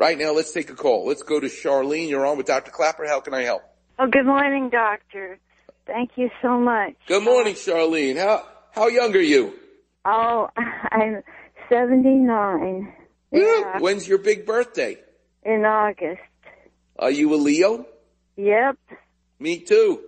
Right now, let's take a call. Let's go to Charlene. You're on with Dr. Klapper. How can I help? Oh, good morning, doctor. Thank you so much. Good morning, Charlene. How how young are you? Oh, I'm 79 Yeah. When's your big birthday? in August. Are you a Leo? Yep. Me too.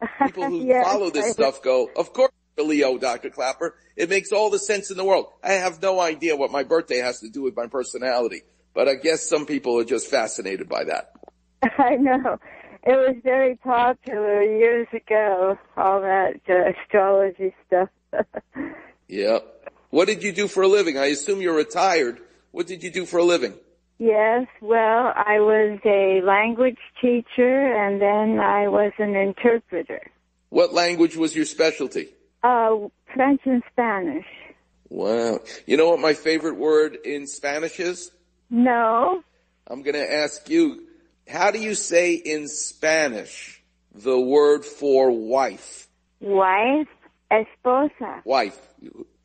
People who Yes, follow this I- stuff go, of course, Leo, Dr. Klapper. It makes all the sense in the world. I have no idea what my birthday has to do with my personality, but I guess some people are just fascinated by that. I know. It was very popular years ago, all that uh, astrology stuff. yep. What did you do for a living? I assume you're retired. What did you do for a living? yes, well, I was a language teacher and then I was an interpreter. What language was your specialty? Uh, French and Spanish. Wow. You know what my favorite word in Spanish is? No. I'm going to ask you, how do you say in Spanish the word for wife? Wife, esposa. Wife.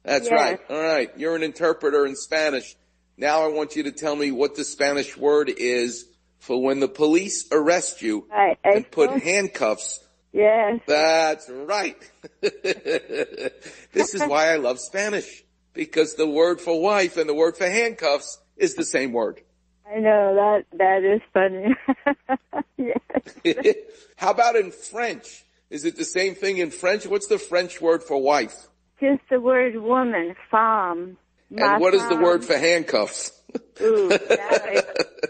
That's Yes. right. All right. You're an interpreter in Spanish. Now I want you to tell me what the Spanish word is for when the police arrest you Right, and put handcuffs. Yes. That's right. this is why I love Spanish because the word for wife and the word for handcuffs is the same word. I know that that is funny. yes. How about in French? Is it the same thing in French? What's the French word for wife? Just the word woman, femme. And what is the word for handcuffs? Ooh, that I,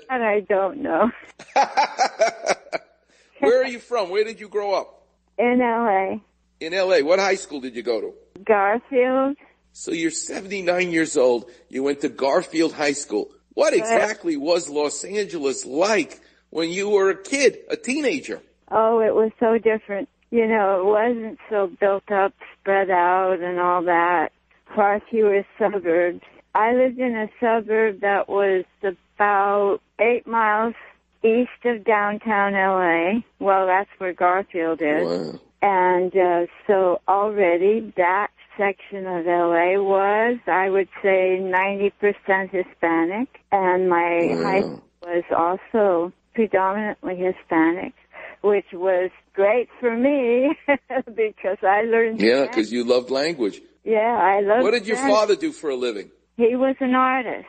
that I don't know. Where are you from? Where did you grow up? In LA. In LA. What high school did you go to? Garfield. So you're 79 years old. You went to Garfield High School. What exactly was Los Angeles like when you were a kid, a teenager? Oh, it was so different. You know, it wasn't so built up, spread out and all that. Far fewer suburbs. I lived in a suburb that was about eight miles east of downtown LA. Well, that's where Garfield is. Wow. And uh, so already that section of LA was, I would say, 90% Hispanic. And my Wow. high school was also predominantly Hispanic, which was great for me because I learned Yeah, because you loved language. Yeah, I love What did your father do for a living? He was an artist.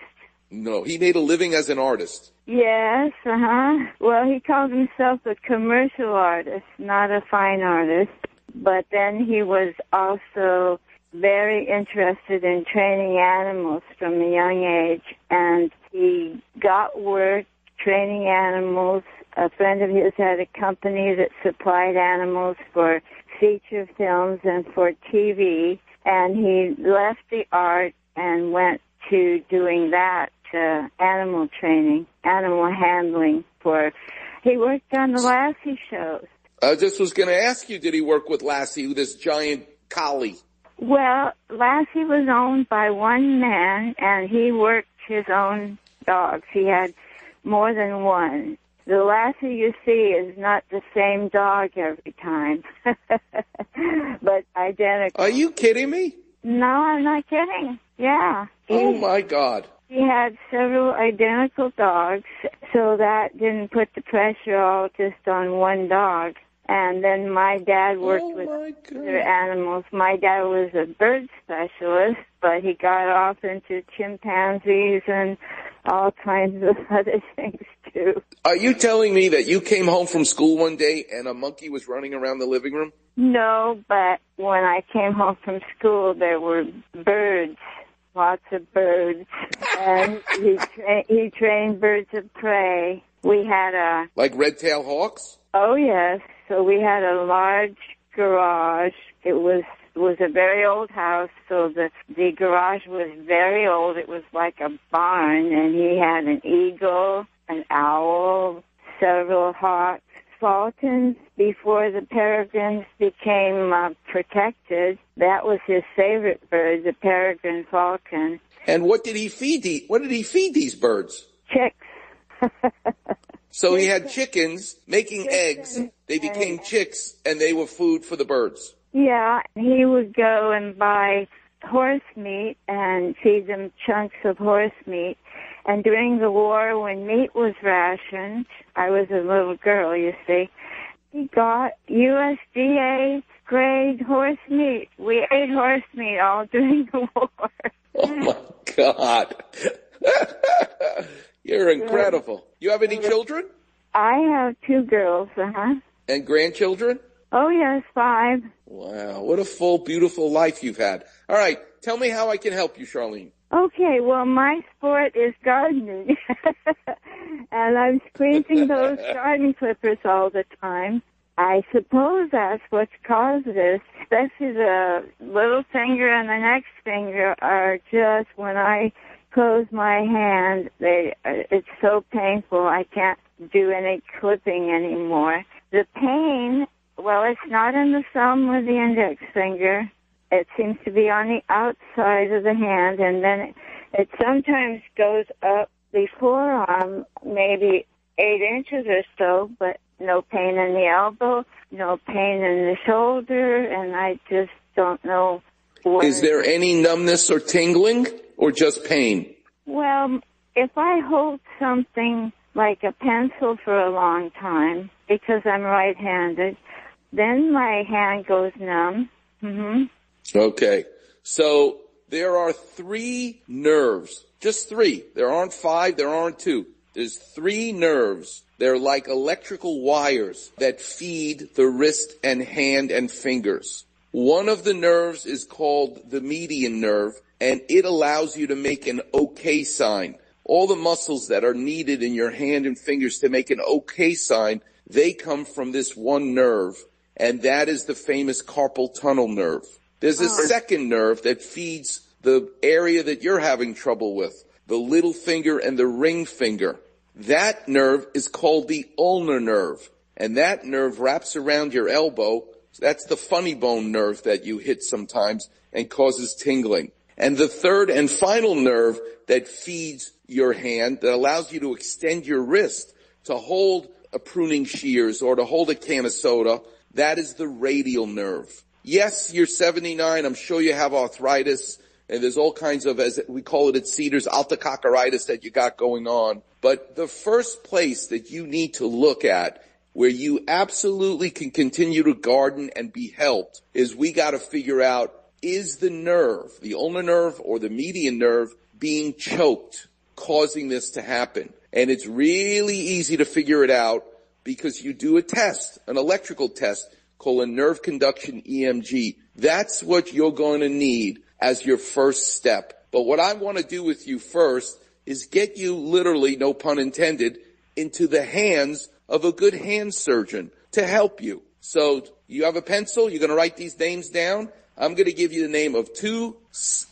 No, he made a living as an artist. Yes, uh huh. Well, he called himself a commercial artist, not a fine artist. But then he was also very interested in training animals from a young age, and he got work training animals. A friend of his had a company that supplied animals for feature films and for TV, and he left the art and went to doing that uh, animal training, animal handling for. He worked on the Lassie shows. I just was going to ask you, did he work with Lassie, this giant collie? Well, Lassie was owned by one man, and he worked his own dogs. He had more than one. The Lassie you see is not the same dog every time, but identical. Are you kidding me? No, I'm not kidding. Yeah. Oh my God. He had several identical dogs, so that didn't put the pressure all just on one dog. And then my dad worked Oh with other animals. My dad was a bird specialist, but he got off into chimpanzees and all kinds of other things too. Are you telling me that you came home from school one day and a monkey was running around the living room? No, but when I came home from school, there were birds, lots of birds, and he tra- he trained birds of prey. We had a Like red-tailed hawks? oh yes, so we had a large garage. It was was a very old house, so the the garage was very old. It was like a barn, and he had an eagle, an owl, several hawks. Falcons, before the peregrines became uh, protected, that was his favorite bird, the peregrine falcon. And what did he feed the, what did he feed these birds? Chicks. So he had chickens making eggs. They became chicks and they were food for the birds. Yeah, he would go and buy horse meat and feed them chunks of horse meat. And during the war, when meat was rationed, I was a little girl, you see, he got USDA grade horse meat. We ate horse meat all during the war. Oh my God. You're incredible. You have any children? I have two girls, uh huh. And grandchildren? Oh yes, five. Wow, what a full, beautiful life you've had. All right, tell me how I can help you, Charlene. Okay, well my sport is gardening. and I'm squeezing those garden clippers all the time. I suppose that's what's caused this, especially the little finger and the next finger are just when I close my hand, they, uh, it's so painful I can't do any clipping anymore. The pain, well, it's not in the thumb or the index finger. It seems to be on the outside of the hand, and then it, it sometimes goes up the forearm, maybe eight inches or so, but no pain in the elbow, no pain in the shoulder, and I just don't know. Is there any numbness or tingling or just pain? Well, if I hold something like a pencil for a long time because I'm right-handed, then my hand goes numb. hmm Okay. So there are three nerves, just three. There aren't five, there aren't two. There's three nerves. They're like electrical wires that feed the wrist and hand and fingers. One of the nerves is called the median nerve and it allows you to make an okay sign. All the muscles that are needed in your hand and fingers to make an okay sign, they come from this one nerve and that is the famous carpal tunnel nerve. There's a ah. second nerve that feeds the area that you're having trouble with, the little finger and the ring finger. That nerve is called the ulnar nerve. And that nerve wraps around your elbow. That's the funny bone nerve that you hit sometimes and causes tingling. And the third and final nerve that feeds your hand that allows you to extend your wrist to hold a pruning shears or to hold a can of soda, that is the radial nerve. Yes, you're 79. I'm sure you have arthritis and there's all kinds of, as we call it at Cedars, altococcaritis that you got going on. But the first place that you need to look at where you absolutely can continue to garden and be helped is we got to figure out is the nerve, the ulnar nerve or the median nerve being choked, causing this to happen. And it's really easy to figure it out because you do a test, an electrical test called a nerve conduction EMG. That's what you're going to need as your first step. But what I want to do with you first is get you literally, no pun intended, into the hands of a good hand surgeon to help you. So you have a pencil, you're going to write these names down. I'm going to give you the name of two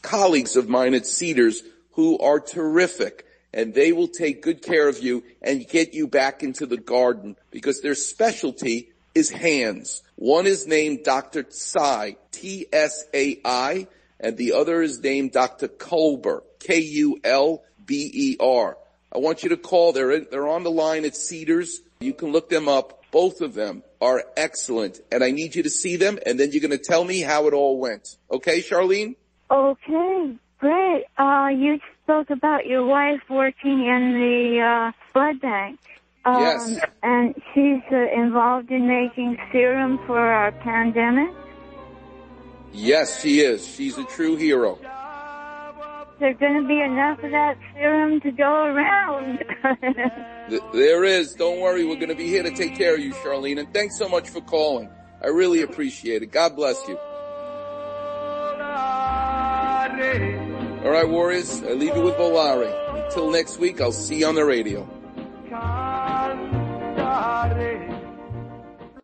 colleagues of mine at Cedars who are terrific and they will take good care of you and get you back into the garden because their specialty is hands. One is named Dr. Tsai, T-S-A-I, and the other is named Dr. Kulber, K-U-L-B-E-R. I want you to call. They're in, they're on the line at Cedars. You can look them up. Both of them are excellent, and I need you to see them, and then you're going to tell me how it all went. Okay, Charlene? Okay, great. Uh, you spoke about your wife working in the uh, blood bank. Um, Yes. And she's uh, involved in making serum for our pandemic. Yes, she is. She's a true hero. There's going to be enough of that serum to go around. There is. Don't worry. We're going to be here to take care of you, Charlene. And thanks so much for calling. I really appreciate it. God bless you. All right, Warriors. I leave you with Volare. Until next week, I'll see you on the radio.